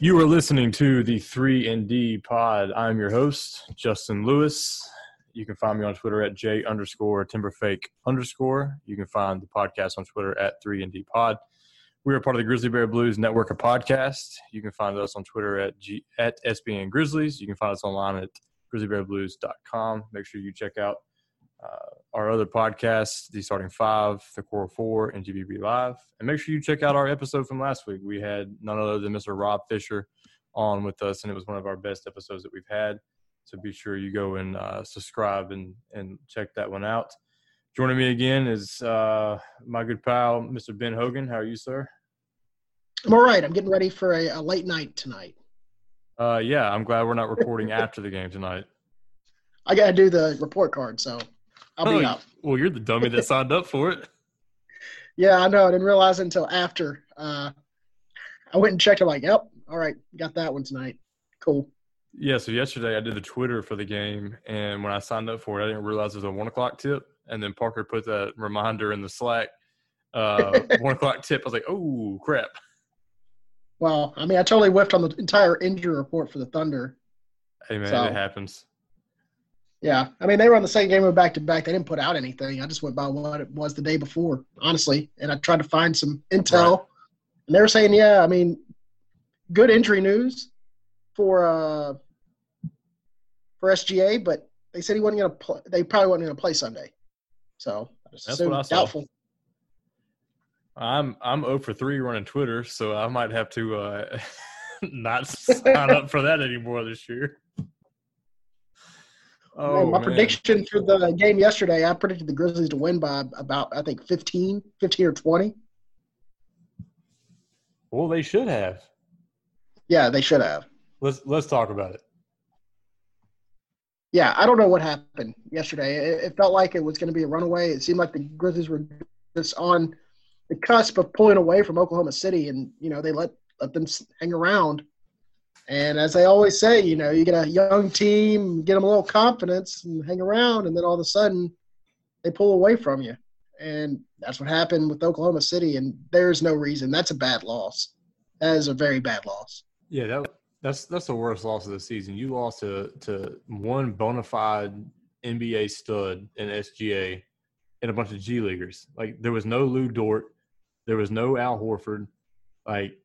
You are listening to the 3 and D pod. I'm your host, Justin Lewis. You can find me on Twitter at J underscore Timberfake underscore. You can find the podcast on Twitter at 3 and D pod. We are part of the Grizzly Bear Blues network of podcasts. You can find us on Twitter at G, at SBN Grizzlies. You can find us online at grizzlybearblues.com. Make sure you check out uh, our other podcasts, The Starting Five, The Core Four, and GBB Live. And make sure you check out our episode from last week. We had none other than Mr. Rob Fischer on with us, and it was one of our best episodes that we've had. So be sure you go and uh, subscribe and, and check that one out. Joining me again is uh, my good pal, Mr. Ben Hogan. How are you, sir? I'm all right. I'm getting ready for a, a late night tonight. Uh, yeah, I'm glad we're not recording after the game tonight. I got to do the report card, so I'll oh, be out. Well, you're the dummy that signed up for it. Yeah, I know. I didn't realize it until after. Uh, I went and checked. I'm like, yep, all right, got that one tonight. Cool. Yeah, so yesterday I did the Twitter for the game, and when I signed up for it, I didn't realize it was a one o'clock tip. And then Parker put that reminder in the Slack, uh, one o'clock tip. I was like, oh crap. Well, I mean, I totally whiffed on the entire injury report for the Thunder. Hey man, so, it happens. Yeah, I mean they were on the same game of back to back. They didn't put out anything. I just went by what it was the day before, honestly, and I tried to find some intel, right. and they were saying, yeah, I mean, good injury news for uh for SGA, but they said he wasn't going to play. They probably wasn't going to play Sunday, so that's what I saw. Doubtful. I'm I'm 0 for three running Twitter, so I might have to uh, not sign up for that anymore this year. Oh, my man. prediction for the game yesterday, I predicted the Grizzlies to win by about, I think, 15, 15 or 20. Well, they should have. Yeah, they should have. Let's let's talk about it. Yeah, I don't know what happened yesterday. It, it felt like it was going to be a runaway. It seemed like the Grizzlies were just on the cusp of pulling away from Oklahoma City, and you know they let let them hang around. And as I always say, you know, you get a young team, get them a little confidence and hang around, and then all of a sudden they pull away from you. And that's what happened with Oklahoma City. And there's no reason. That's a bad loss. That is a very bad loss. Yeah, that, that's that's the worst loss of the season. You lost to to one bona fide NBA stud in SGA and a bunch of G leaguers. Like there was no Lu Dort, there was no Al Horford. Like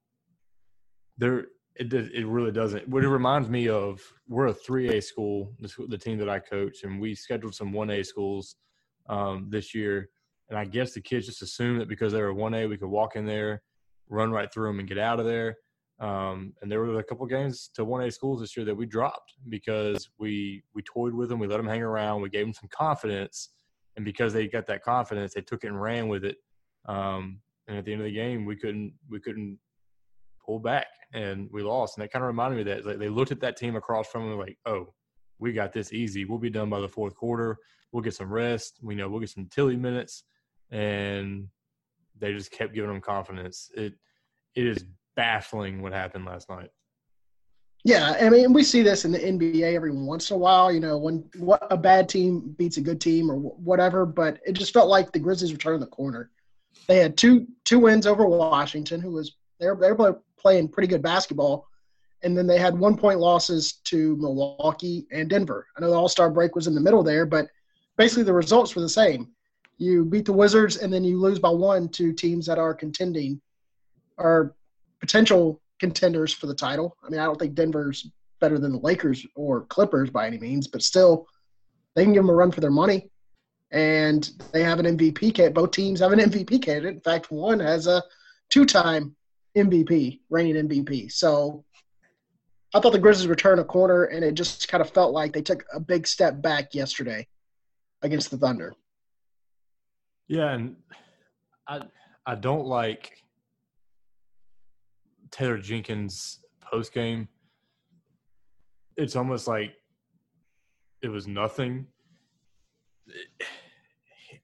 there it it really doesn't. What it reminds me of, we're a three A school, the team that I coach, and we scheduled some one A schools um, this year. And I guess the kids just assumed that because they were one A, we could walk in there, run right through them, and get out of there. Um, and there were a couple games to one A schools this year that we dropped because we we toyed with them, we let them hang around, we gave them some confidence, and because they got that confidence, they took it and ran with it. Um, and at the end of the game, we couldn't we couldn't pull back and we lost. And that kind of reminded me of that. Like they looked at that team across from them like, oh, we got this easy. We'll be done by the fourth quarter. We'll get some rest. We know we'll get some Tillie minutes. And they just kept giving them confidence. It it is baffling what happened last night. Yeah, I mean, we see this in the NBA every once in a while. You know, when what a bad team beats a good team or whatever. But it just felt like the Grizzlies were turning the corner. They had two two wins over Washington, who was they're they're playing pretty good basketball. and then they had one point losses to Milwaukee and Denver. I know the All Star break was in the middle there, but basically the results were the same. You beat the Wizards, and then you lose by one to teams that are contending, are potential contenders for the title. I mean, I don't think Denver's better than the Lakers or Clippers by any means, but still, they can give them a run for their money. And they have an MVP candidate. Both teams have an MVP candidate. In fact, one has a two-time MVP, reigning MVP. So I thought the Grizzlies would turn a corner, and it just kind of felt like they took a big step back yesterday against the Thunder. Yeah, and I I don't like Taylor Jenkins post game. It's almost like it was nothing.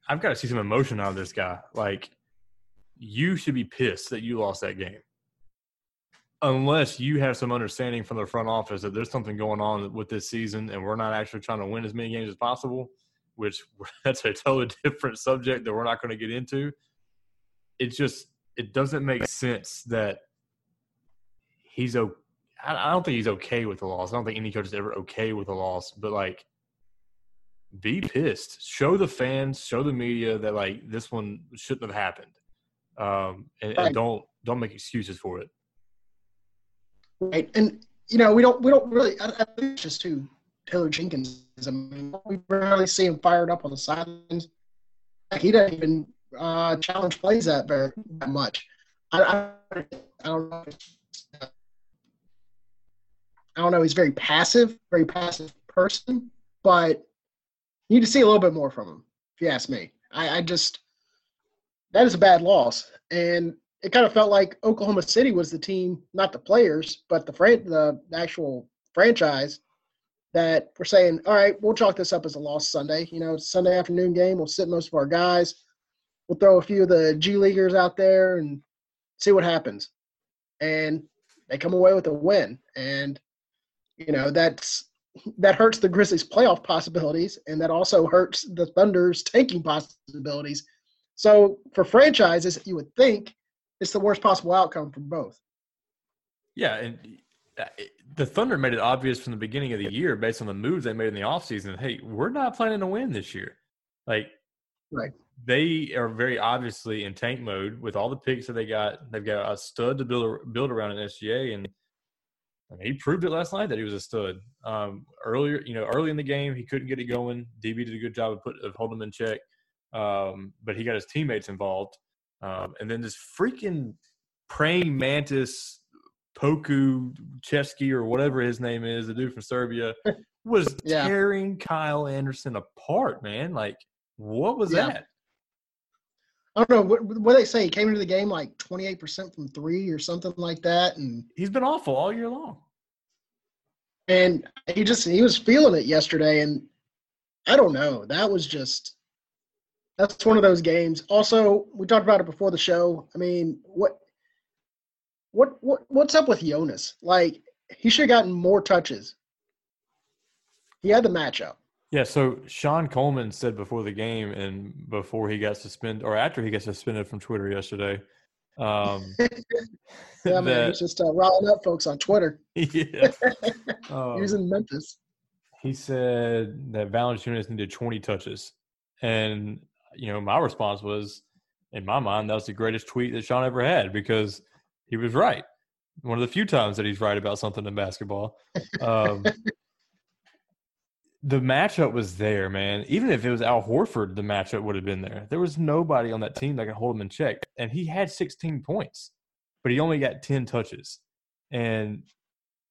I've got to see some emotion out of this guy. Like, you should be pissed that you lost that game. Unless you have some understanding from the front office that there's something going on with this season and we're not actually trying to win as many games as possible, which that's a totally different subject that we're not going to get into. It just it doesn't make sense that he's okay. I don't think he's okay with the loss. I don't think any coach is ever okay with a loss. But like, be pissed. Show the fans, show the media that like this one shouldn't have happened, um, and, right. and don't don't make excuses for it. Right, and you know we don't we don't really. I, I think it's just too Taylor Jenkins. I mean, we rarely see him fired up on the sidelines. He doesn't even uh, challenge plays that very that much. I, I, I don't know. I don't know. He's very passive, very passive person, but you need to see a little bit more from him, if you ask me. I, I just that is a bad loss, and it kind of felt like Oklahoma City was the team, not the players, but the fran- the actual franchise that we're saying, all right, we'll chalk this up as a loss Sunday. You know, Sunday afternoon game. We'll sit most of our guys. We'll throw a few of the G leaguers out there and see what happens. And they come away with a win. And you know that's that hurts the Grizzlies' playoff possibilities, and that also hurts the Thunder's tanking possibilities. So for franchises, you would think it's the worst possible outcome for both. Yeah, and uh, the Thunder made it obvious from the beginning of the year, based on the moves they made in the offseason, hey, we're not planning to win this year. Like, right. They are very obviously in tank mode with all the picks that they got. They've got a stud to build build around in SGA, and I mean, he proved it last night that he was a stud. Um, earlier, you know, early in the game, he couldn't get it going. DB did a good job of put of holding him in check, um, but he got his teammates involved. Um, and then this freaking praying mantis, Poku Chesky or whatever his name is, the dude from Serbia, was yeah. tearing Kyle Anderson apart. Man, like, what was yeah. that? I don't know what, what they say. He came into the game like 28% from three or something like that, and he's been awful all year long. And he just he was feeling it yesterday, and I don't know. That was just that's one of those games. Also, we talked about it before the show. I mean, what what what what's up with Jonas? Like he should have gotten more touches. He had the matchup. Yeah, so Sean Coleman said before the game and before he got suspended, or after he got suspended from Twitter yesterday. Um, yeah, man, he's just uh, riling up folks on Twitter. Yeah, um, he was in Memphis. He said that Valanciunas needed 20 touches, and you know my response was, in my mind, that was the greatest tweet that Sean ever had because he was right. One of the few times that he's right about something in basketball. Um, the matchup was there, man. Even if it was Al Horford, the matchup would have been there. There was nobody on that team that could hold him in check. And he had 16 points, but he only got 10 touches. And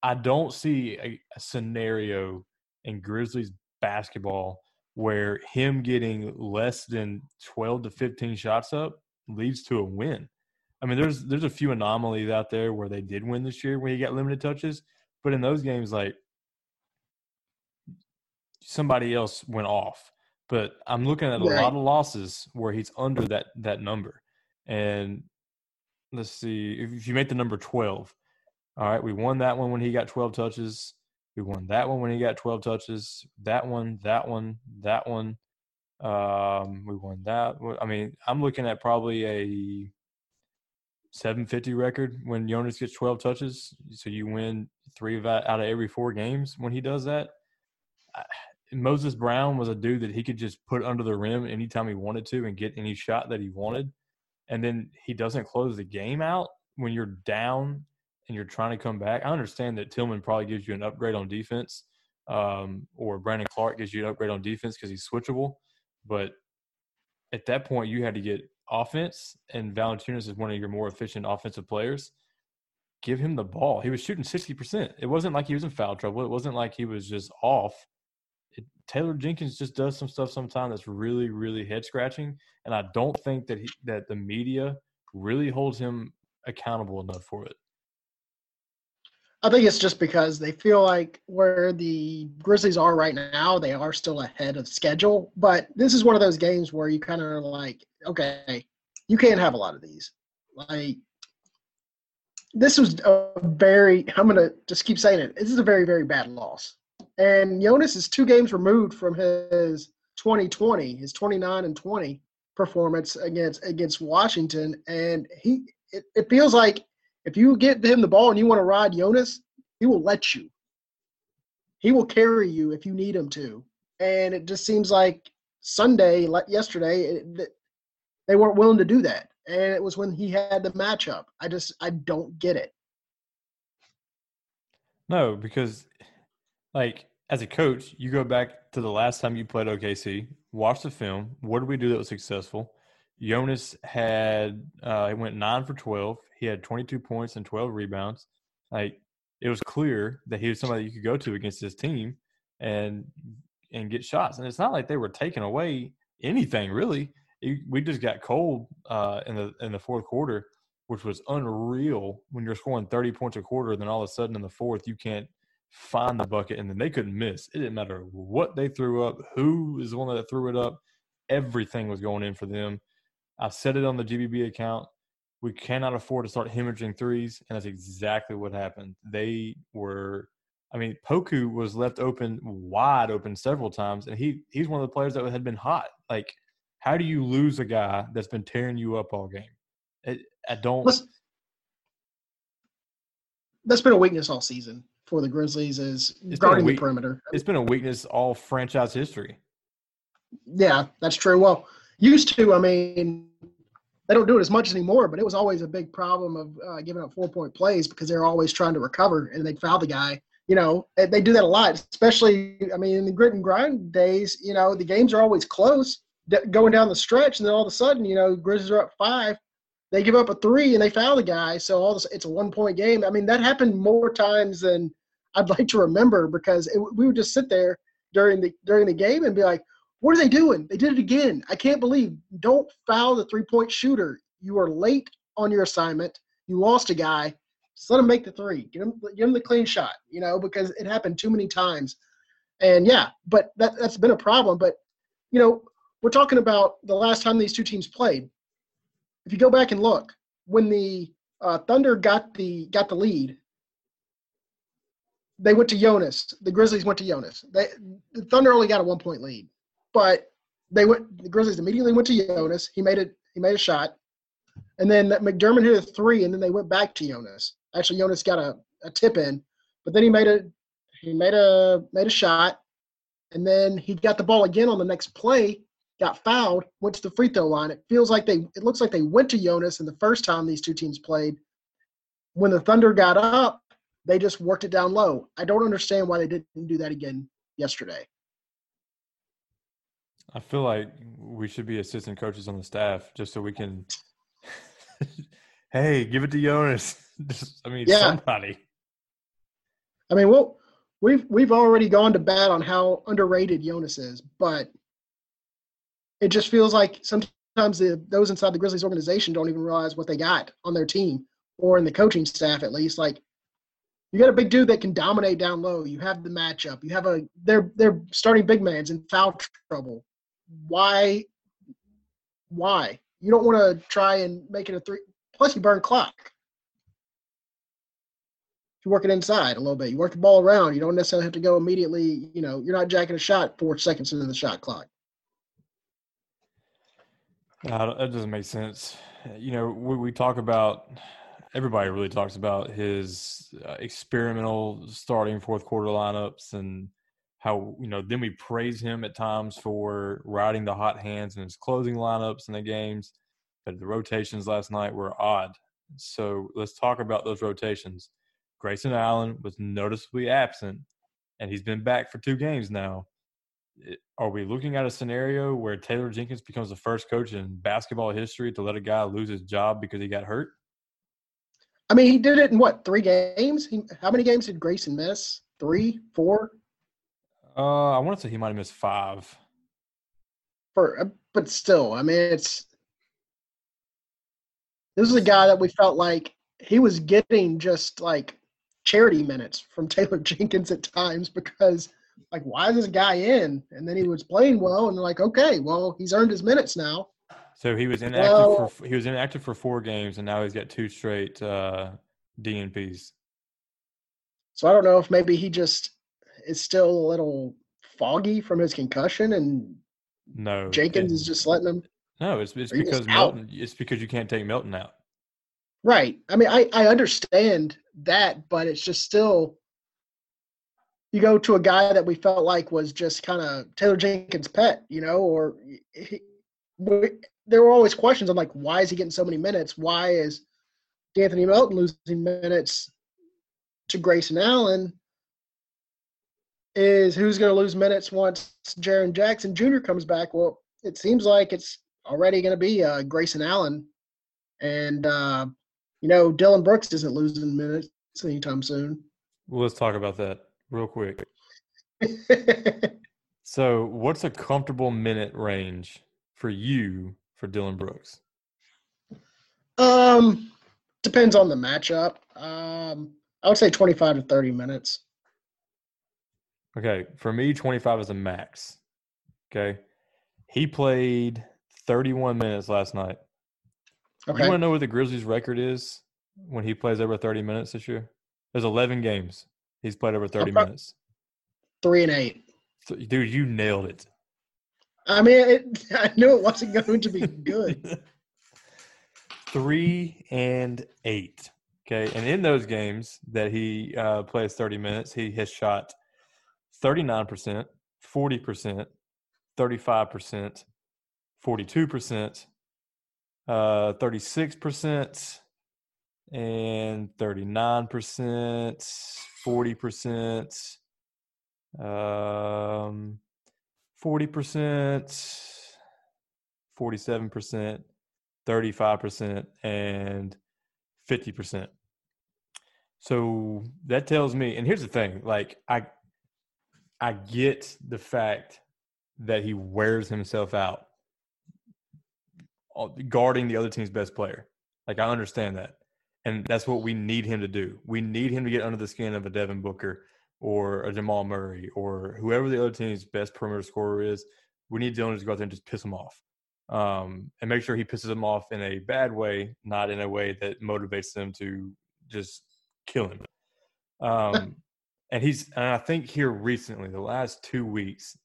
I don't see a, a scenario in Grizzlies basketball where him getting less than 12 to 15 shots up leads to a win. I mean, there's there's a few anomalies out there where they did win this year where he got limited touches, but in those games, like somebody else went off. But I'm looking at a right. lot of losses where he's under that that number. And let's see, if you make the number 12, all right, we won that one when he got 12 touches. We won that one when he got 12 touches. That one, that one, that one. Um, we won that. I mean, I'm looking at probably a 750 record when Jonas gets 12 touches. So you win three out of every four games when he does that. Moses Brown was a dude that he could just put under the rim anytime he wanted to and get any shot that he wanted. And then he doesn't close the game out when you're down and you're trying to come back. I understand that Tillman probably gives you an upgrade on defense, um, or Brandon Clarke gives you an upgrade on defense because he's switchable. But at that point, you had to get offense, and Valanciunas is one of your more efficient offensive players. Give him the ball. He was shooting sixty percent. It wasn't like he was in foul trouble. It wasn't like he was just off. It, Taylor Jenkins just does some stuff sometimes that's really, really head scratching, and I don't think that he, that the media really holds him accountable enough for it. I think it's just because they feel like where the Grizzlies are right now, they are still ahead of schedule. But this is one of those games where you kind of like, okay, you can't have a lot of these. Like, this was a very, I'm going to just keep saying it. This is a very, very bad loss. And Jonas is two games removed from his 2020, his 29 and 20 performance against against Washington. And he, it, it feels like if you get him the ball and you want to ride Jonas, he will let you. He will carry you if you need him to. And it just seems like Sunday, like yesterday, it, they weren't willing to do that. And it was when he had the matchup. I just I don't get it. No, because like as a coach, you go back to the last time you played OKC, watch the film. What did we do that was successful? Jonas had uh, he went nine for twelve. He had twenty two points and twelve rebounds. Like it was clear that he was somebody you could go to against this team and and get shots. And it's not like they were taking away anything really. We just got cold uh, in the in the fourth quarter, which was unreal. When you're scoring thirty points a quarter, then all of a sudden in the fourth you can't find the bucket, and then they couldn't miss. It didn't matter what they threw up, who is the one that threw it up. Everything was going in for them I said it on the GBB account. We cannot afford to start hemorrhaging threes, and that's exactly what happened. They were, I mean, Poku was left open, wide open several times, and he he's one of the players that had been hot. Like, how do you lose a guy that's been tearing you up all game? It, I don't. Listen, that's been a weakness all season for the Grizzlies is it's guarding weak, the perimeter. It's been a weakness all franchise history. Yeah, that's true. Well, used to, I mean, they don't do it as much anymore, but it was always a big problem of uh, giving up four point plays because they're always trying to recover and they'd foul the guy. You know, they do that a lot, especially, I mean, in the grit and grind days, you know, the games are always close going down the stretch. And then all of a sudden, you know, Grizzlies are up five. They give up a three and they foul the guy. So all this, it's a one point game. I mean, that happened more times than I'd like to remember because it, we would just sit there during the during the game and be like, what are they doing? They did it again. I can't believe. Don't foul the three point shooter. You are late on your assignment. You lost a guy. Just let him make the three. Get him, him the clean shot. You know, because it happened too many times. And yeah, but that that's been a problem. But you know, we're talking about the last time these two teams played. If you go back and look, when the uh, Thunder got the got the lead, they went to Jonas. The Grizzlies went to Jonas. They, the Thunder only got a one point lead. But they went. The Grizzlies immediately went to Jonas. He made it. He made a shot, and then McDermott hit a three, and then they went back to Jonas. Actually, Jonas got a, a tip in, but then he made a he made a made a shot, and then he got the ball again on the next play. Got fouled, went to the free throw line. It feels like they. It looks like they went to Jonas in the first time these two teams played. When the Thunder got up, they just worked it down low. I don't understand why they didn't do that again yesterday. I feel like we should be assistant coaches on the staff just so we can. hey, give it to Jonas. I mean, yeah. somebody. I mean, well, we've we've already gone to bat on how underrated Jonas is, but it just feels like sometimes the, those inside the Grizzlies organization don't even realize what they got on their team or in the coaching staff at least. Like you got a big dude that can dominate down low. You have the matchup. You have a they're they're starting big man's in foul trouble why why? You don't want to try and make it a three plus you burn clock. You work it inside a little bit. You work the ball around. You don't necessarily have to go immediately you know you're not jacking a shot four seconds into the shot clock. No, that doesn't make sense. You know we, we talk about everybody really talks about his uh, experimental starting fourth quarter lineups and how you know then we praise him at times for riding the hot hands in his closing lineups in the games but the rotations last night were odd so let's talk about those rotations grayson allen was noticeably absent and he's been back for two games now are we looking at a scenario where taylor jenkins becomes the first coach in basketball history to let a guy lose his job because he got hurt I mean, he did it in what three games? He, how many games did Grayson miss? Three, four? Uh, I want to say he might have missed five. For, uh, but still, I mean, it's this is a guy that we felt like he was getting just like charity minutes from Taylor Jenkins at times because like why is this guy in? And then he was playing well, and they're like, okay, well, he's earned his minutes now. So he was inactive well, for he was inactive for four games, and now he's got two straight uh, DNPs. So I don't know if maybe he just is still a little foggy from his concussion, and no, Jenkins is just letting him. No, it's it's because Melton. It's because you can't take Melton out. Right. I mean, I I understand that, but it's just still. You go to a guy that we felt like was just kind of Taylor Jenkins' pet, you know, or he, there were always questions on like why is he getting so many minutes? Why is Anthony Melton losing minutes to Grayson Allen? Is who's going to lose minutes once Jaren Jackson Jr. comes back? Well, it seems like it's already going to be uh, Grayson Allen, and uh, you know Dillon Brooks isn't losing minutes anytime soon. Well, let's talk about that real quick. so, what's a comfortable minute range for you for Dillon Brooks? Um, depends on the matchup. Um, I would say 25 to 30 minutes. Okay, for me, 25 is a max. Okay, he played 31 minutes last night. Okay. You want to know what the Grizzlies' record is when he plays over 30 minutes this year? There's 11 games he's played over 30 minutes. Three and eight. Dude, you nailed it. I mean, it, I knew it wasn't going to be good. Three and eight. Okay. And in those games that he uh, plays 30 minutes, he has shot 39%, 40%, 35%, 42%, uh, 36%, and 39%, 40%. Um, 40%, 47%, 35%, and 50%. So that tells me, and here's the thing, like I I get the fact that he wears himself out uh, guarding the other team's best player. Like I understand that. And that's what we need him to do. We need him to get under the skin of a Devin Booker or a Jamal Murray or whoever the other team's best perimeter scorer is, we need Dillon to go out there and just piss him off. Um, and make sure he pisses them off in a bad way, not in a way that motivates them to just kill him. Um, and he's, and I think here recently, the last two weeks,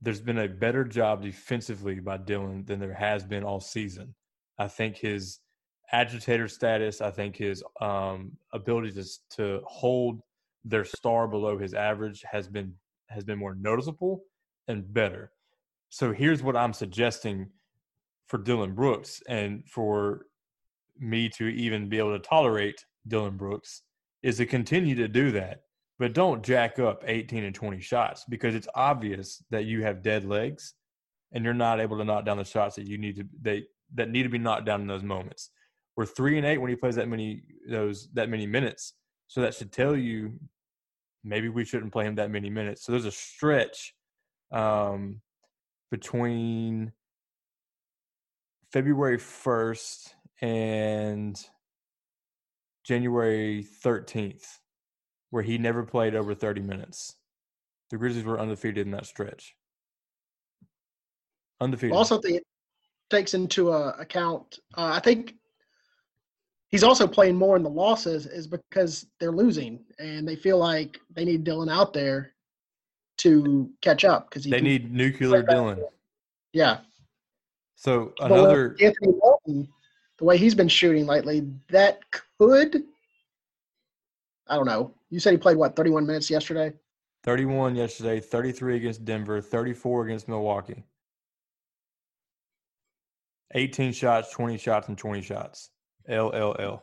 there's been a better job defensively by Dillon than there has been all season. I think his agitator status, I think his um, ability to to hold their star below his average has been has been more noticeable and better. So here's what I'm suggesting for Dillon Brooks and for me to even be able to tolerate Dillon Brooks is to continue to do that. But don't jack up 18 and 20 shots because it's obvious that you have dead legs and you're not able to knock down the shots that you need to they that need to be knocked down in those moments. We're three and eight when he plays that many those that many minutes. So that should tell you maybe we shouldn't play him that many minutes. So there's a stretch um, between February 1st and January 13th where he never played over 30 minutes. The Grizzlies were undefeated in that stretch. Undefeated. Also, the takes into uh, account. Uh, I think he's also playing more in the losses is because they're losing and they feel like they need Dillon out there to catch up because they need nuclear Dillon. Yeah. So another Anthony Melton, the way he's been shooting lately, that could. I don't know. You said he played what 31 minutes yesterday. 31 yesterday, 33 against Denver, 34 against Milwaukee. 18 shots, 20 shots, and 20 shots. LLL.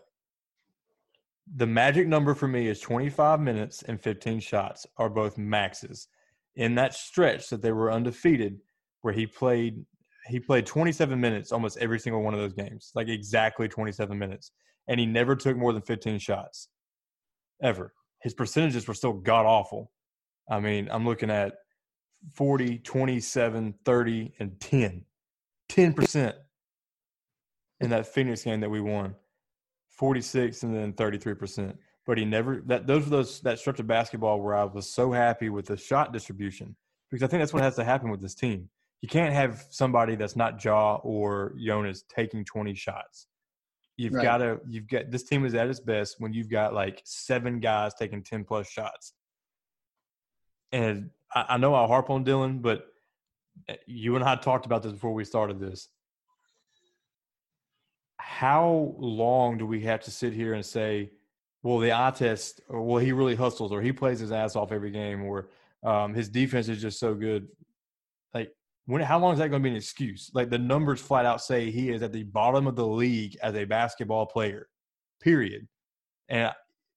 The magic number for me is 25 minutes and 15 shots are both maxes. In that stretch that they were undefeated, where he played he played 27 minutes almost every single one of those games, like exactly 27 minutes, and he never took more than 15 shots, ever. His percentages were still god awful. I mean, I'm looking at 40, 27, 30, and 10. 10% in that Phoenix game that we won. 46 and then 33%. But he never that those were those that stretch of basketball where I was so happy with the shot distribution. Because I think that's what has to happen with this team. You can't have somebody that's not Ja or Jonas taking 20 shots. You've Right. got to you've got this team is at its best when you've got like seven guys taking 10 plus shots. And I, I know I harp on Dillon, but eh, you and I talked about this before we started this. How long do we have to sit here and say, well, the eye test, or well, he really hustles, or he plays his ass off every game, or um, his defense is just so good? When? How long is that going to be an excuse? Like the numbers flat out say he is at the bottom of the league as a basketball player. Period. And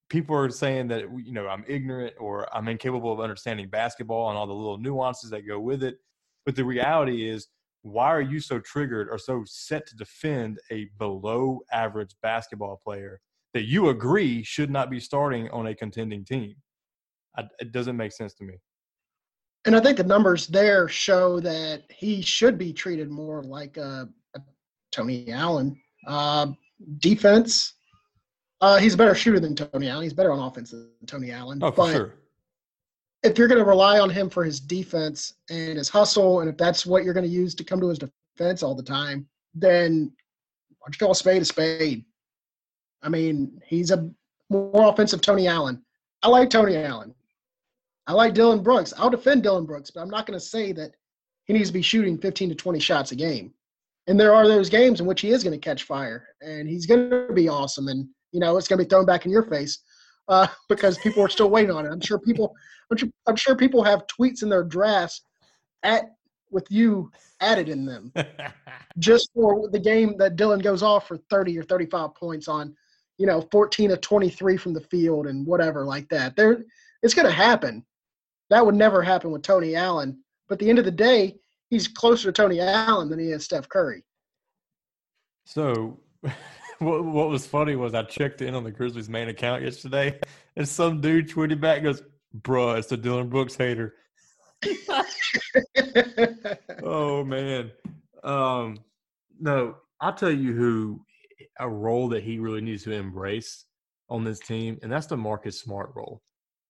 people are saying that you know I'm ignorant or I'm incapable of understanding basketball and all the little nuances that go with it. But the reality is, why are you so triggered or so set to defend a below average basketball player that you agree should not be starting on a contending team? It doesn't make sense to me. And I think the numbers there show that he should be treated more like uh, a Tony Allen. Uh, defense, uh, he's a better shooter than Tony Allen. He's better on offense than Tony Allen. Oh, for but sure. if you're going to rely on him for his defense and his hustle, and if that's what you're going to use to come to his defense all the time, then why don't you call a spade a spade? I mean, he's a more offensive Tony Allen. I like Tony Allen. I like Dillon Brooks. I'll defend Dillon Brooks, but I'm not going to say that he needs to be shooting 15 to 20 shots a game. And there are those games in which he is going to catch fire and he's going to be awesome. And, you know, it's going to be thrown back in your face uh, because people are still waiting on it. I'm sure people, I'm sure, I'm sure people have tweets in their drafts at with you added in them just for the game that Dillon goes off for 30 or 35 points on, you know, 14 to 23 from the field and whatever like that. There, it's going to happen. That would never happen with Tony Allen. But at the end of the day, he's closer to Tony Allen than he is Steph Curry. So, what what was funny was I checked in on the Grizzlies main account yesterday, and some dude tweeted back goes, "Bruh, it's the Dillon Brooks hater." oh man, um, no, I'll tell you who a role that he really needs to embrace on this team, and that's the Marcus Smart role.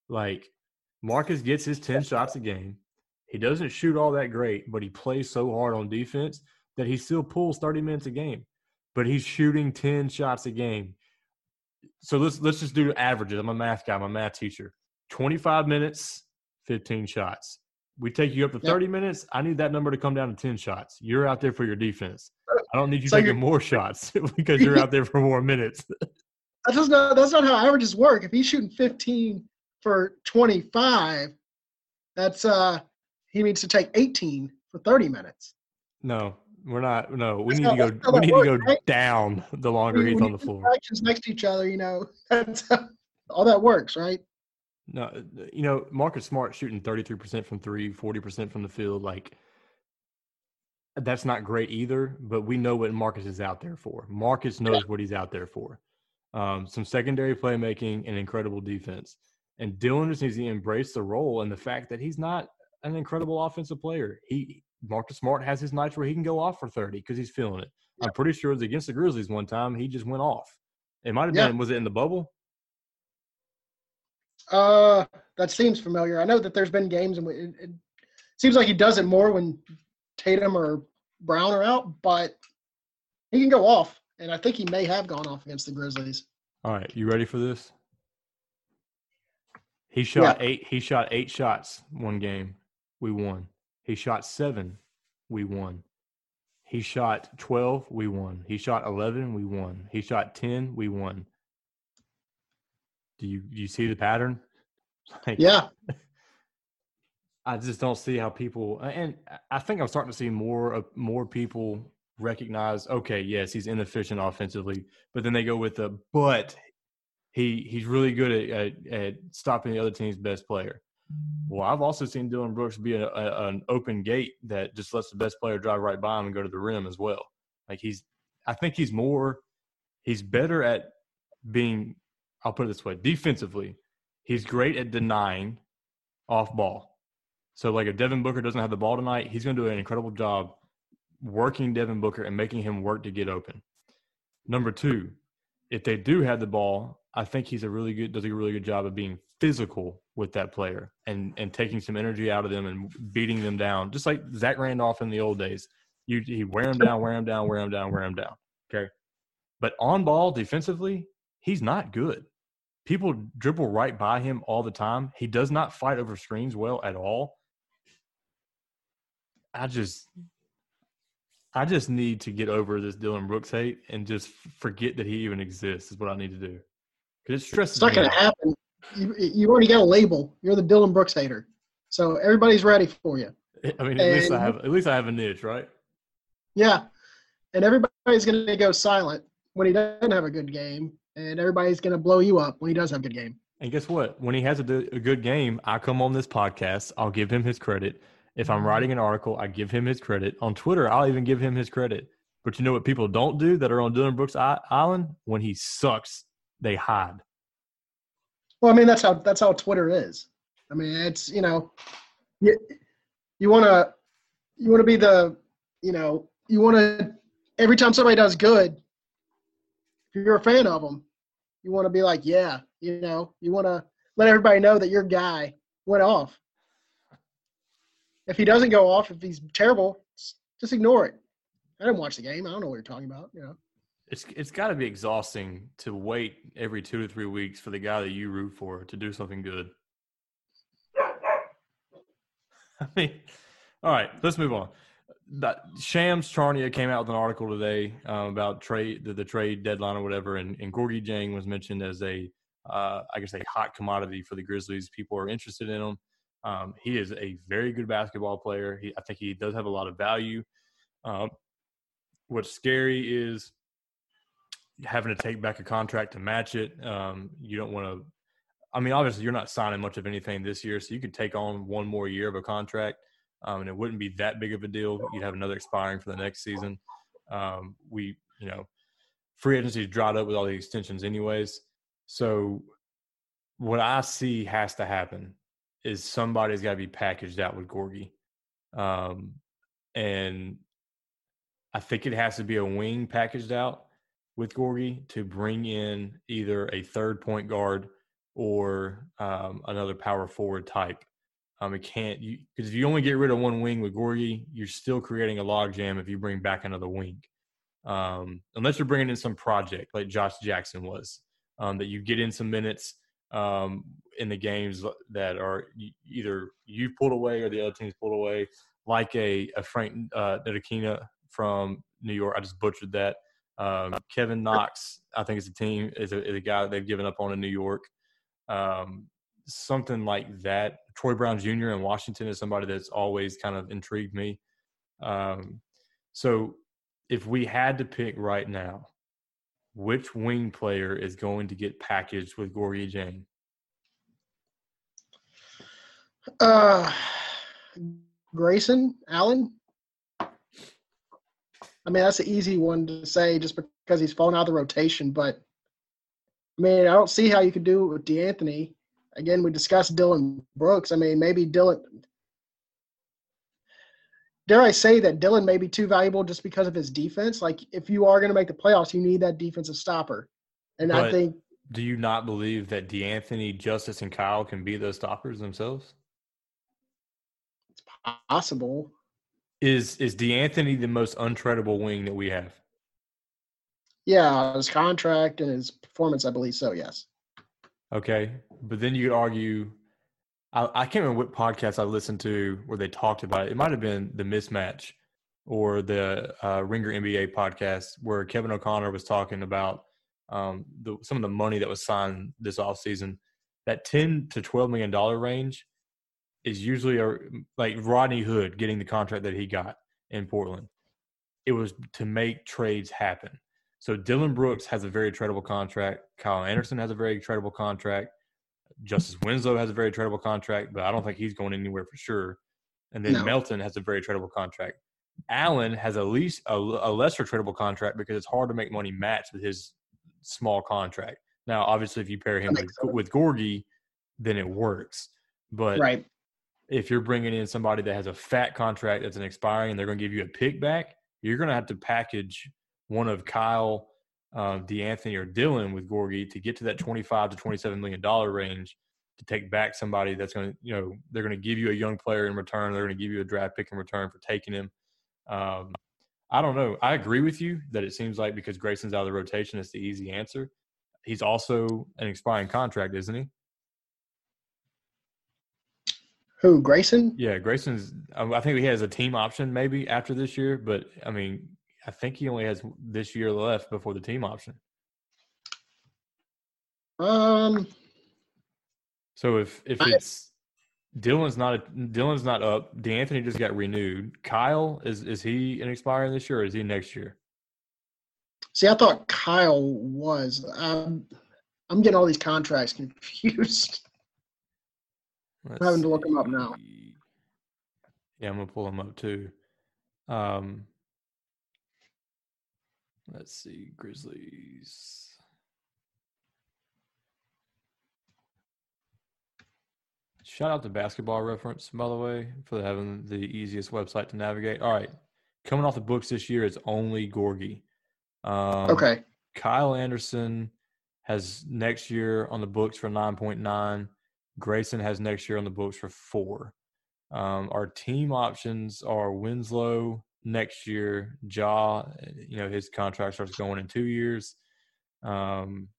Like Marcus gets his ten shots a game. He doesn't shoot all that great, but he plays so hard on defense that he still pulls thirty minutes a game but he's shooting 10 shots a game. So let's let's just do averages. I'm a math guy, I'm a math teacher. 25 minutes, 15 shots. We take you up to Yep. 30 minutes. I need that number to come down to 10 shots. You're out there for your defense. I don't need you So taking more shots because you're out there for more minutes. That's not that's not how averages work. If he's shooting 15 for 25, that's uh he needs to take 18 for 30 minutes. No, we're not. No, we That's need how- to go. We need to go right? down the longer When he's on the floor. Actions next to each other, you know. That's how, all that works, right? No, you know, Marcus Smart shooting 33% from three, 40% from the field. Like, that's not great either, but we know what Marcus is out there for. Marcus knows what he's out there for. Um, some secondary playmaking and incredible defense. And Dillon just needs to embrace the role and the fact that he's not an incredible offensive player. He Marcus Smart has his nights where he can go off for 30 because he's feeling it. I'm pretty sure it was against the Grizzlies one time. He just went off. It might have Yeah. been, was it in the bubble? Uh, that seems familiar. I know that there's been games and it, it seems like he does it more when Tatum or Brown are out, but he can go off, and I think he may have gone off against the Grizzlies. All right, you ready for this? He shot eight. He shot eight shots one game. We won. He shot seven. We won. He shot twelve. We won. He shot eleven. We won. He shot ten. We won. Do you do you see the pattern? Like, yeah. I just don't see how people, and I think I'm starting to see more more people recognize. Okay, yes, he's inefficient offensively, but then they go with the but he he's really good at, at, at stopping the other team's best player. Mm. Well, I've also seen Dillon Brooks be a, a, an open gate that just lets the best player drive right by him and go to the rim as well. Like he's, I think he's more, he's better at being. I'll put it this way: defensively, he's great at denying off ball. So, like, if Devin Booker doesn't have the ball tonight, he's going to do an incredible job working Devin Booker and making him work to get open. Number two, if they do have the ball, I think he's a really good does a really good job of being physical with that player and and taking some energy out of them and beating them down, just like Zach Randolph in the old days. You he wear him down, wear him down, wear him down, wear him down. Okay, but on ball defensively, he's not good. People dribble right by him all the time. He does not fight over screens well at all. I just I just need to get over this Dillon Brooks hate and just forget that he even exists. Is what I need to do. Because it stresses. It's not going to happen. You, you already got a label. You're the Dillon Brooks hater, so everybody's ready for you. I mean, at and, least I have at least I have a niche, right? Yeah, and everybody's going to go silent when he doesn't have a good game, and everybody's going to blow you up when he does have a good game. And guess what? When he has a, a good game, I come on this podcast. I'll give him his credit. If I'm writing an article, I give him his credit. On Twitter, I'll even give him his credit. But you know what people don't do that are on Dillon Brooks Island? When he sucks, they hide. Well, I mean that's how that's how Twitter is. I mean it's you know, you you want to you want to be the you know you want to every time somebody does good, if you're a fan of them, you want to be like yeah, you know, you want to let everybody know that your guy went off. If he doesn't go off, if he's terrible, just ignore it. I didn't watch the game. I don't know what you're talking about. You know. It's it's got to be exhausting to wait every two to three weeks for the guy that you root for to do something good. I mean, all right, let's move on. That Shams Charania came out with an article today um, about trade the, the, trade deadline or whatever, and, and Gorgui Dieng was mentioned as a uh, I guess a hot commodity for the Grizzlies. People are interested in him. Um, he is a very good basketball player. He, I think he does have a lot of value. Um, what's scary is having to take back a contract to match it. Um, you don't want to. I mean, obviously, you're not signing much of anything this year, so you could take on one more year of a contract, um, and it wouldn't be that big of a deal. You'd have another expiring for the next season. Um, we, you know, free agency is dried up with all the extensions, anyways. So, what I see has to happen is somebody's got to be packaged out with Gorgui. Um, and I think it has to be a wing packaged out with Gorgui to bring in either a third point guard or um, another power forward type. Um, it can't because if you only get rid of one wing with Gorgui, you're still creating a logjam if you bring back another wing. Um, unless you're bringing in some project like Josh Jackson was, um, that you get in some minutes um, in the games that are either you pulled away or the other team's pulled away, like a, a Frank uh, from New York. I just butchered that. Um, Kevin Knox, I think is a team, is a, is a guy they've given up on in New York. Um, something like that. Troy Brown Jr. in Washington is somebody that's always kind of intrigued me. Um, so if we had to pick right now, which wing player is going to get packaged with Gorgui Dieng? Uh, Grayson Allen. I mean, that's an easy one to say just because he's fallen out of the rotation. But I mean, I don't see how you could do it with De'Anthony. Again, we discussed Dillon Brooks. I mean, maybe Dillon. dare I say that Dillon may be too valuable just because of his defense? Like, if you are going to make the playoffs, you need that defensive stopper. And but I think. Do you not believe that De'Anthony, Justise, and Kyle can be those stoppers themselves? It's possible. Is is De'Anthony the most untradeable wing that we have? Yeah, his contract and his performance, I believe so. Yes. Okay, but then you could argue I, I can't remember what podcast I listened to where they talked about it. It might have been the mismatch or the uh, Ringer NBA podcast where Kevin O'Connor was talking about um, the, some of the money that was signed this offseason, that 10 to 12 million dollar range is usually a, like Rodney Hood getting the contract that he got in Portland. It was to make trades happen. So Dillon Brooks has a very tradable contract. Kyle Anderson has a very tradable contract. Justise Winslow has a very tradable contract, but I don't think he's going anywhere for sure. And then No. Melton has a very tradable contract. Allen has at least a, a lesser tradable contract because it's hard to make money match with his small contract. Now, obviously, if you pair him with, with Gorgui, then it works. But Right. If you're bringing in somebody that has a fat contract that's an expiring and they're going to give you a pick back, you're going to have to package one of Kyle, um, De'Anthony, or Dillon with Gorgui to get to that 25 to 27 million dollar range to take back somebody that's going to, you know, they're going to give you a young player in return. They're going to give you a draft pick in return for taking him. Um, I don't know. I agree with you that it seems like because Grayson's out of the rotation, it's the easy answer. He's also an expiring contract, isn't he? Who? Grayson? Yeah, Grayson's. um, I think he has a team option maybe after this year, but I mean, I think he only has this year left before the team option. Um, So if if I- it's Dillon's not a, Dillon's not up, De'Anthony just got renewed. Kyle is is he an expiring this year or is he next year? see, I thought Kyle was. Um, I'm getting all these contracts confused. Let's having to look him up now. Yeah, I'm gonna pull him up too. Um, let's see, Grizzlies. Shout out to Basketball Reference, by the way, for having the easiest website to navigate. All right, coming off the books this year is only Gorgui. Um, Okay. Kyle Anderson has next year on the books for 9.9. Grayson has next year on the books for four. Um, our team options are Winslow next year. Ja, you know, his contract starts going in two years. Um,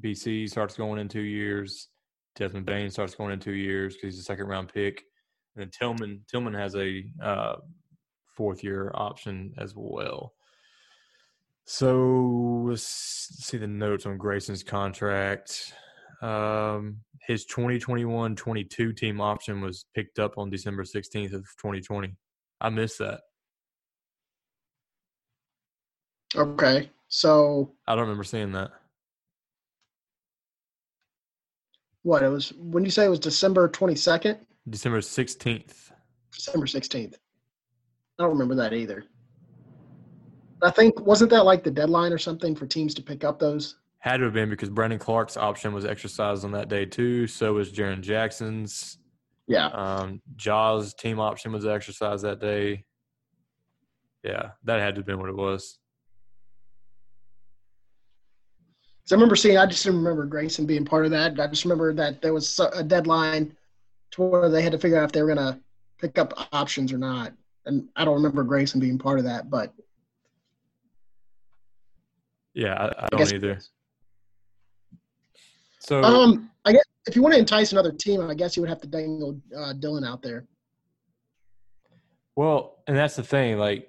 BC starts going in two years. Desmond Bane starts going in two years because he's a second round pick. And then Tillman Tillman has a uh, fourth year option as well. So let's see the notes on Grayson's contract. Um, his 2021-22 team option was picked up on December 16th of 2020. I missed that. Okay. So I don't remember seeing that. what? It was when you say it was December 22nd, December 16th. December 16th. I don't remember that either. I think wasn't that like the deadline or something for teams to pick up those? Had to have been because Brandon Clarke's option was exercised on that day too. So was Jaren Jackson's. Yeah. Um, Ja's team option was exercised that day. Yeah, that had to have been what it was. So I remember seeing. I just didn't remember Grayson being part of that. I just remember that there was a deadline to where they had to figure out if they were going to pick up options or not. And I don't remember Grayson being part of that, but Yeah, I, I I don't either. So Um, I guess if you want to entice another team, I guess you would have to dangle uh, Dillon out there. Well, and that's the thing. Like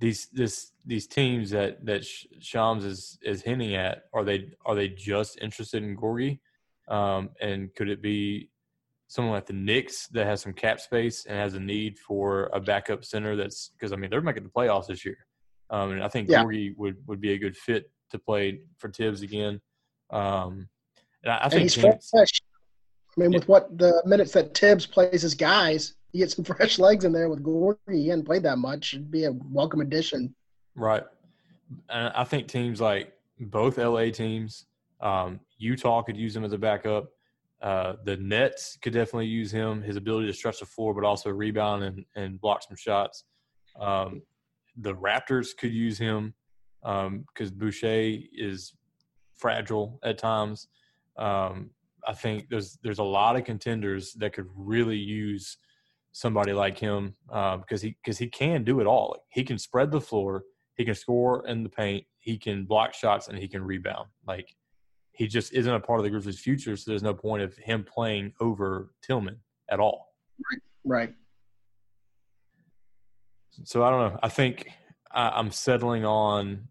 these this these teams that that Shams is is hinting at are they are they just interested in Gorgui? Um, and could it be someone like the Knicks that has some cap space and has a need for a backup center? That's because I mean they're making the playoffs this year, um, and I think Yeah. Gorgui would would be a good fit to play for Thibs again. Um, and I, I think he's teams, fresh. I mean, Yeah. with what the minutes that Thibs plays his guys, he gets some fresh legs in there with Gorgui. He hadn't played that much. It'd be a welcome addition. Right. And I think teams like both LA teams, um, Utah could use him as a backup. Uh, the Nets could definitely use him, his ability to stretch the floor, but also rebound and, and block some shots. Um, the Raptors could use him because Boucher is fragile at times. Um, I think there's there's a lot of contenders that could really use somebody like him because he because he can do it all. Like, he can spread the floor, he can score in the paint, he can block shots, and he can rebound. Like he just isn't a part of the Grizzlies' future, so there's no point of him playing over Tillman at all. Right. Right. So I don't know. I think I, I'm settling on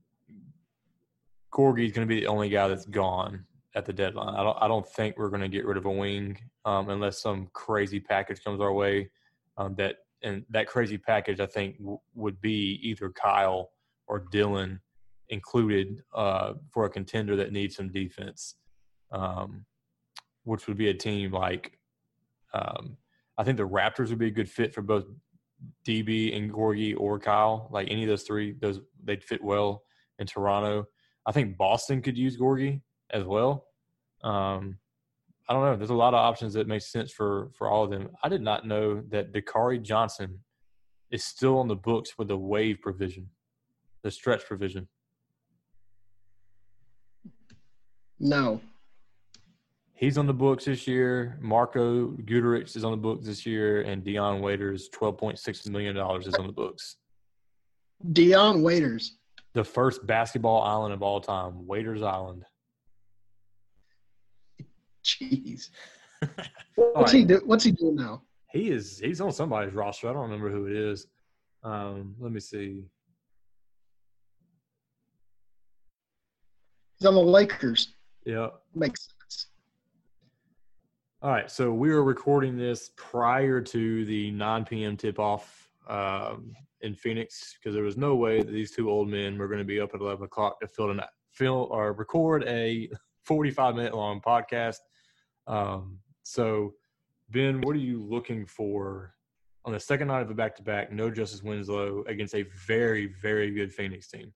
Gorgui is going to be the only guy that's gone at the deadline. I don't I don't think we're going to get rid of a wing um, unless some crazy package comes our way. Um, that and that crazy package I think w- would be either Kyle or Dillon included uh, for a contender that needs some defense, um, which would be a team like um, I think the Raptors would be a good fit for both DB and Gorgui or Kyle. Like any of those three, those they'd fit well in Toronto. I think Boston could use Gorgui as well. Um, I don't know. There's a lot of options that make sense for for all of them. I did not know that Dakari Johnson is still on the books with the waive provision, the stretch provision. No. He's on the books this year. Marko Guduric is on the books this year, and Dion Waiters, twelve point six million dollars, is on the books. Dion Waiters, the first basketball island of all time, Waiters Island. Jeez, what's right. he do? What's he doing now? He is. He's on somebody's roster. I don't remember who it is. Um, let me see. He's on the Lakers. Yeah, makes sense. all right, so we were recording this prior to the 9 p.m. tip off um, in Phoenix because there was no way that these two old men were going to be up at 11 o'clock to film, film or record a 45 minute long podcast. Um, so, Ben, what are you looking for on the second night of a back to back? No Justise Winslow against a very, very good Phoenix team.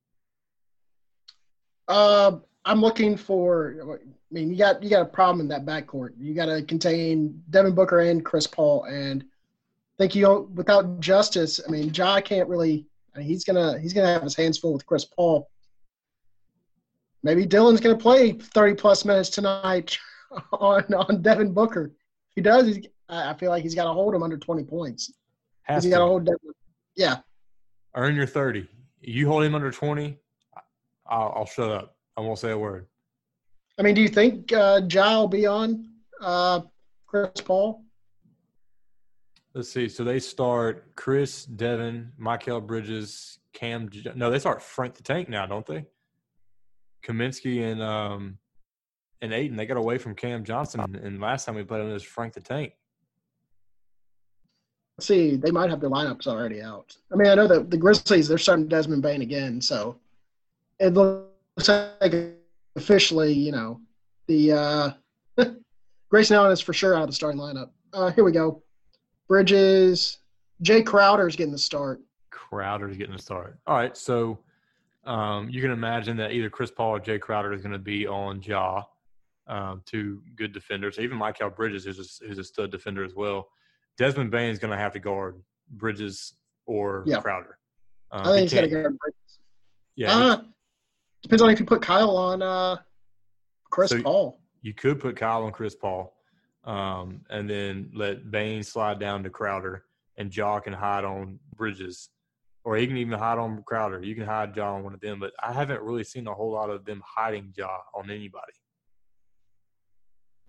Uh, I'm looking for. I mean, you got you got a problem in that backcourt. You got to contain Devin Booker and Chris Paul, and I think you without Justise. I mean, Ja can't really. I mean, he's gonna he's gonna have his hands full with Chris Paul. Maybe Dillon's gonna play 30 plus minutes tonight on on Devin Booker. If he does, he's, I feel like he's got to hold him under 20 points. Has he got to hold Devin. Yeah. Earn your 30. You hold him under 20. I'll, I'll shut up. I won't say a word. I mean, do you think uh, Ja will be on uh, Chris Paul? Let's see. So they start Chris, Devin, Mikal Bridges, Cam. No, they start Frank the Tank now, don't they? Kaminsky and um, and Ayton. They got away from Cam Johnson, and last time we played them was Frank the Tank. Let's see, they might have their lineups already out. I mean, I know that the Grizzlies they're starting Desmond Bane again, so it looks like officially, you know, the uh, Grayson Allen is for sure out of the starting lineup. Uh, here we go. Bridges, Jay Crowder is getting the start. Crowder is getting the start. All right, so um, you can imagine that either Chris Paul or Jay Crowder is going to be on Ja, um, two good defenders. Even Mikal Bridges, who's a, who's a stud defender as well. Desmond Bane is going to have to guard Bridges or yeah. Crowder. Um, I think he's going to guard Bridges. Yeah. Uh, Depends on if you put Kyle on uh, Chris so Paul. You could put Kyle on Chris Paul, um, and then let Bane slide down to Crowder, and Ja can hide on Bridges, or he can even hide on Crowder. You can hide Ja on one of them, but I haven't really seen a whole lot of them hiding Ja on anybody.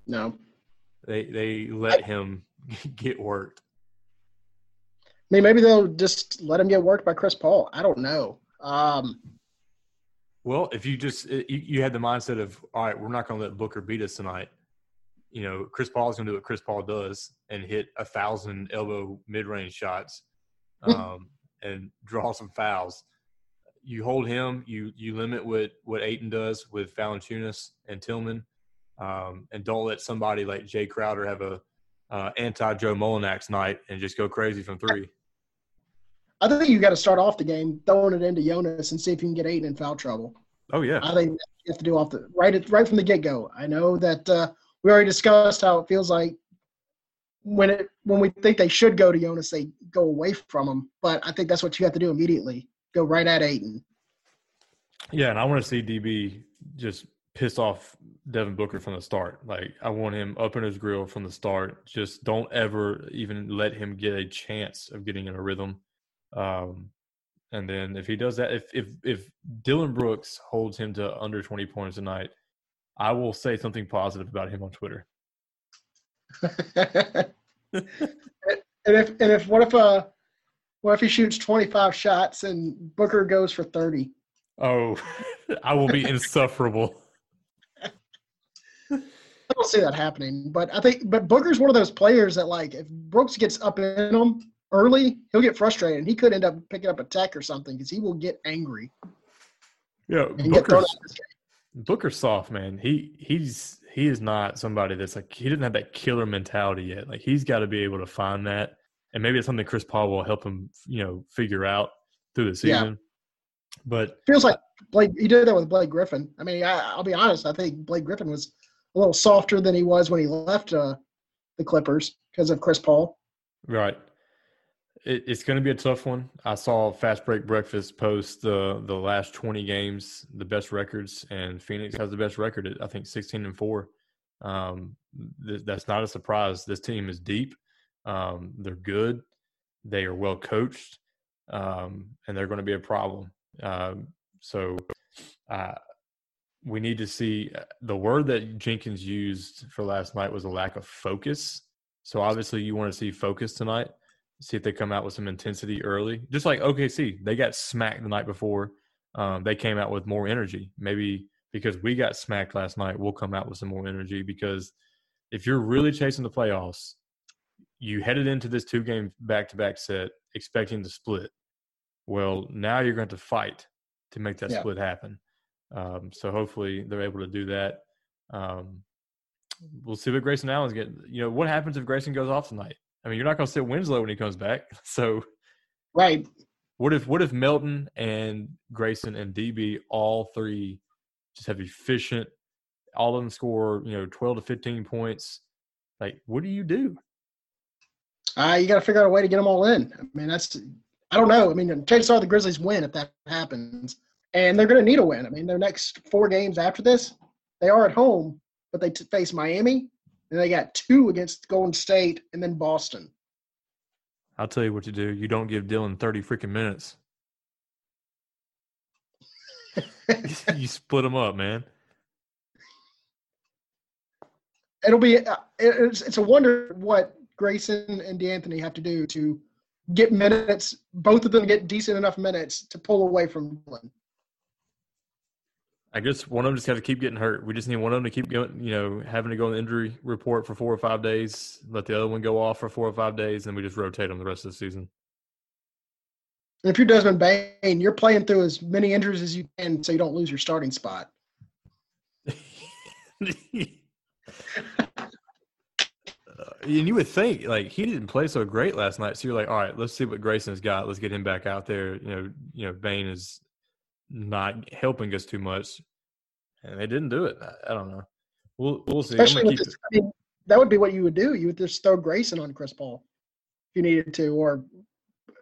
No, they they let him get worked. I mean, maybe they'll just let him get worked by Chris Paul. I don't know. Um, well, if you just you, you had the mindset of all right, we're not going to let Booker beat us tonight. You know, Chris Paul is going to do what Chris Paul does and hit a thousand elbow mid range shots, um, and draw some fouls. You hold him. You you limit what what Ayton does with Valanciunas and Tillman, um, and don't let somebody like Jay Crowder have a uh, anti Joe Mullinax night and just go crazy from three. I think you got to start off the game throwing it into Jonas and see if you can get Ayton in foul trouble. Oh yeah, I think you have to do off the right at, right from the get go. I know that uh, we already discussed how it feels like when it when we think they should go to Jonas, they go away from him. But I think that's what you have to do immediately. Go right at Ayton. Yeah, and I want to see DB just piss off Devin Booker from the start. Like I want him up in his grill from the start. Just don't ever even let him get a chance of getting in a rhythm. Um, and then if he does that, if if if Dillon Brooks holds him to under twenty points a night, I will say something positive about him on Twitter. and if and if what if uh what if he shoots twenty five shots and Booker goes for thirty? Oh, I will be insufferable. I don't see that happening, but I think but Booker's one of those players that like if Brooks gets up in him early, he'll get frustrated. and He could end up picking up a tech or something because he will get angry. Yeah, Booker's, out of this game. Booker's soft, man. He he's he is not somebody that's like he doesn't have that killer mentality yet. Like he's got to be able to find that, and maybe it's something Chris Paul will help him, you know, figure out through the Yeah. season. But Feels like Blake. He did that with Blake Griffin. I mean, I, I'll be honest. I think Blake Griffin was a little softer than he was when he left uh, the Clippers because of Chris Paul. Right. It, it's going to be a tough one. I saw Fast Break Breakfast post the the last twenty games, the best records, and Phoenix has the best record at I think sixteen and four. Um, th- that's not a surprise. This team is deep. Um, they're good. They are well coached, um, and they're going to be a problem. Um, so, uh, we need to see uh, the word that Jenkins used for last night was a lack of focus. So obviously, you want to see focus tonight. See if they come out with some intensity early, just like OKC. They got smacked the night before. Um, they came out with more energy. Maybe because we got smacked last night, we'll come out with some more energy. Because if you're really chasing the playoffs, you headed into this two game back to back set expecting to split. Well, now you're going to fight to make that Yeah. split happen. Um, so hopefully they're able to do that. Um, we'll see what Grayson Allen's getting. You know, what happens if Grayson goes off tonight? I mean, you're not going to sit Winslow when he comes back. So Right. what if what if Melton and Grayson and DB all three just have efficient, all of them score you know 12 to 15 points? Like, what do you do? Uh, you got to figure out a way to get them all in. I mean, that's I don't know. I mean, chances are the Grizzlies win if that happens, and they're going to need a win. I mean, their next four games after this, they are at home, but they t- face Miami, and they got two against Golden State, and then Boston. I'll tell you what to do. You don't give Dillon 30 freaking minutes. you split them up, man. It'll be uh, it's, it's a wonder what Grayson and De'Anthony have to do to get minutes. Both of them get decent enough minutes to pull away from Dillon. I guess one of them just got to keep getting hurt. We just need one of them to keep going, you know, having to go on the injury report for four or five days, let the other one go off for four or five days, and we just rotate them the rest of the season. And if you're Desmond Bane, you're playing through as many injuries as you can so you don't lose your starting spot. Uh, and you would think like he didn't play so great last night, so you're like, all right, let's see what Grayson's got. Let's get him back out there. You know, you know, Bane is not helping us too much, and they didn't do it. I, I don't know. We'll we'll see. Especially keep this, I mean, that would be what you would do. You would just throw Grayson on Chris Paul if you needed to, or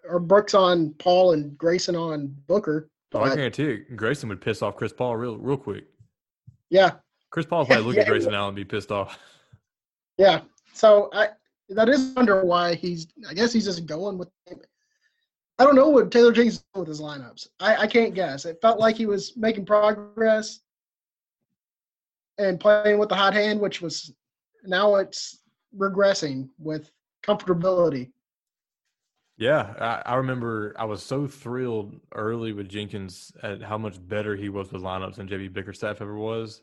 or Brooks on Paul and Grayson on Booker. Oh, I guarantee you, Grayson would piss off Chris Paul real real quick. yeah, Chris Paul probably look Yeah, at Grayson Allen and be pissed off. yeah. So I that is wonder why he's. I guess he's just going with. I don't know what Taylor Jenkins doing with his lineups. I, I can't guess. It felt like he was making progress and playing with the hot hand, which was now it's regressing with comfortability. Yeah, I, I remember I was so thrilled early with Jenkins at how much better he was with lineups than JB Bickerstaff ever was.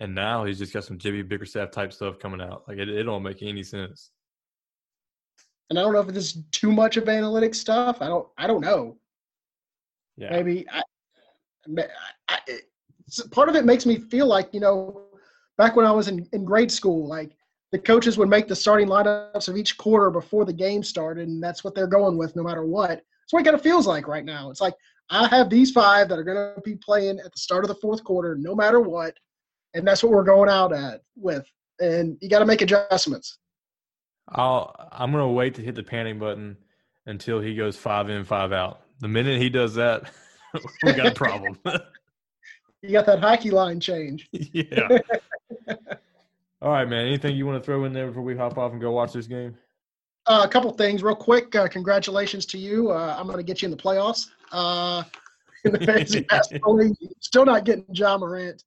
And now he's just got some JB Bickerstaff type stuff coming out. Like it, it don't make any sense. And I don't know if this is too much of analytic stuff. I don't. I don't know. Yeah. Maybe I, I, part of it makes me feel like you know, back when I was in, in grade school, like the coaches would make the starting lineups of each quarter before the game started, and that's what they're going with no matter what. That's what it kind of feels like right now. It's like I have these five that are going to be playing at the start of the fourth quarter, no matter what, and that's what we're going out at with. And you got to make adjustments. I'll I'm gonna wait to hit the panic button until he goes five in, five out. The minute he does that, we got a problem. You got that hockey line change. yeah. All right, man. Anything you want to throw in there before we hop off and go watch this game? Uh, a couple things, real quick. Uh, congratulations to you. Uh, I'm going to get you in the playoffs. Uh, in the fantasy basketball league, still not getting Ja Morant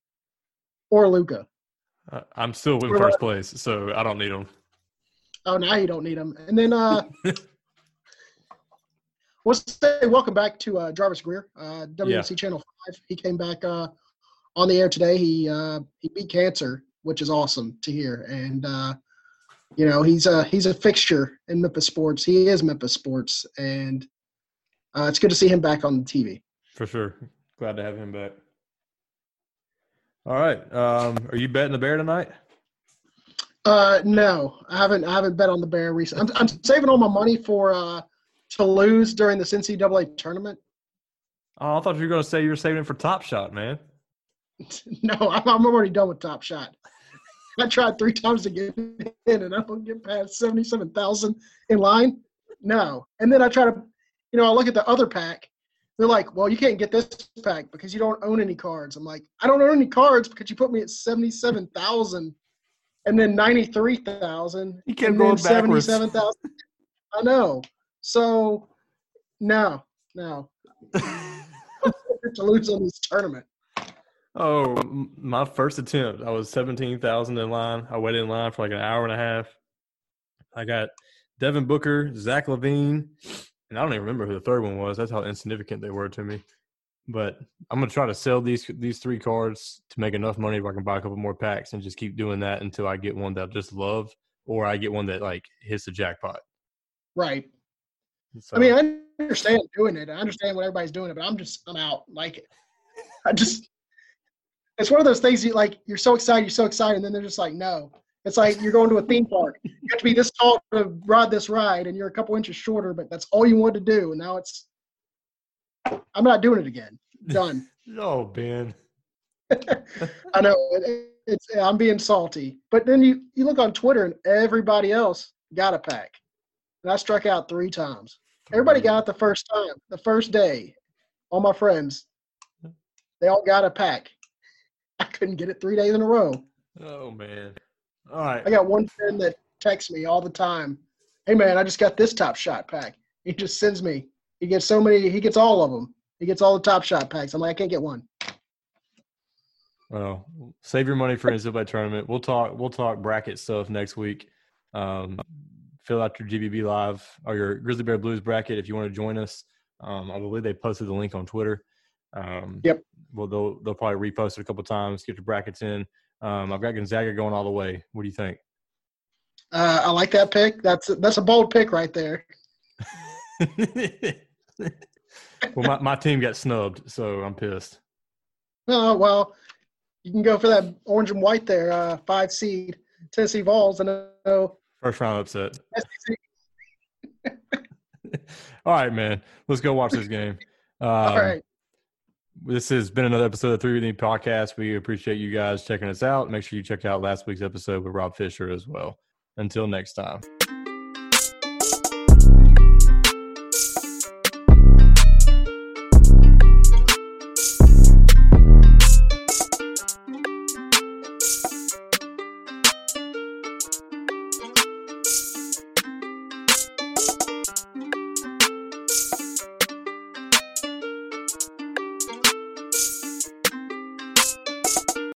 or Luka. Uh, I'm still in first place, so I don't need them. Oh, now you don't need them. And then, uh, We'll say welcome back to uh, Jarvis Greer, uh, WMC Channel Five. He came back uh, on the air today. He uh, he beat cancer, which is awesome to hear. And uh, you know he's a he's a fixture in Memphis sports. He is Memphis sports, and uh, it's good to see him back on the TV. For sure, glad to have him back. All right, um, are you betting the Bear tonight? Uh, no, I haven't. I haven't bet on the Bear recently. I'm, I'm saving all my money for uh, to lose during this NCAA tournament. Oh, I thought you were going to say you were saving it for Top Shot, man. no, I'm, I'm already done with Top Shot. I tried three times to get in, and I don't get past seventy-seven thousand in line. No, and then I try to, you know, I look at the other pack. They're like, "Well, you can't get this pack because you don't own any cards." I'm like, "I don't own any cards because you put me at seventy-seven thousand, and then ninety-three thousand. You kept going backwards. Seventy-seven thousand. I know. So, no, no. to lose on this tournament. Oh, my first attempt, I was seventeen thousand in line. I waited in line for like an hour and a half. I got Devin Booker, Zach LaVine, and I don't even remember who the third one was. That's how insignificant they were to me. But I'm gonna try to sell these these three cards to make enough money where I can buy a couple more packs and just keep doing that until I get one that I just love, or I get one that like hits the jackpot. Right. So. I mean, I understand doing it. I understand what everybody's doing it, but I'm just I'm out. Like, I just it's one of those things you like you're so excited, you're so excited, and then they're just like, no. It's like you're going to a theme park. You have to be this tall to ride this ride, and you're a couple inches shorter, but that's all you wanted to do. And now it's I'm not doing it again. Done. oh, Ben. I know it, it's I'm being salty, but then you you look on Twitter and everybody else got a pack, and I struck out three times. Everybody got it the first time, the first day. All my friends, they all got a pack. I couldn't get it three days in a row. Oh man! All right. I got one friend that texts me all the time. Hey man, I just got this Top Shot pack. He just sends me. He gets so many. He gets all of them. He gets all the Top Shot packs. I'm like, I can't get one. Well, save your money for NCAA tournament. We'll talk. We'll talk bracket stuff next week. Um, fill out your GBB live or your Grizzly Bear Blues bracket if you want to join us. Um, I believe they posted the link on Twitter. Um, yep. Well, they'll they'll probably repost it a couple times. Get your brackets in. Um, I've got Gonzaga going all the way. What do you think? Uh, I like that pick. That's that's a bold pick right there. well, my, my team got snubbed, so I'm pissed. Oh well, you can go for that orange and white there, uh, five seed Tennessee Vols. I know. First round upset. all right, man. Let's go watch this game. Um, all right. This has been another episode of Three With Me podcast. We appreciate you guys checking us out. Make sure you check out last week's episode with Rob Fischer as well. Until next time.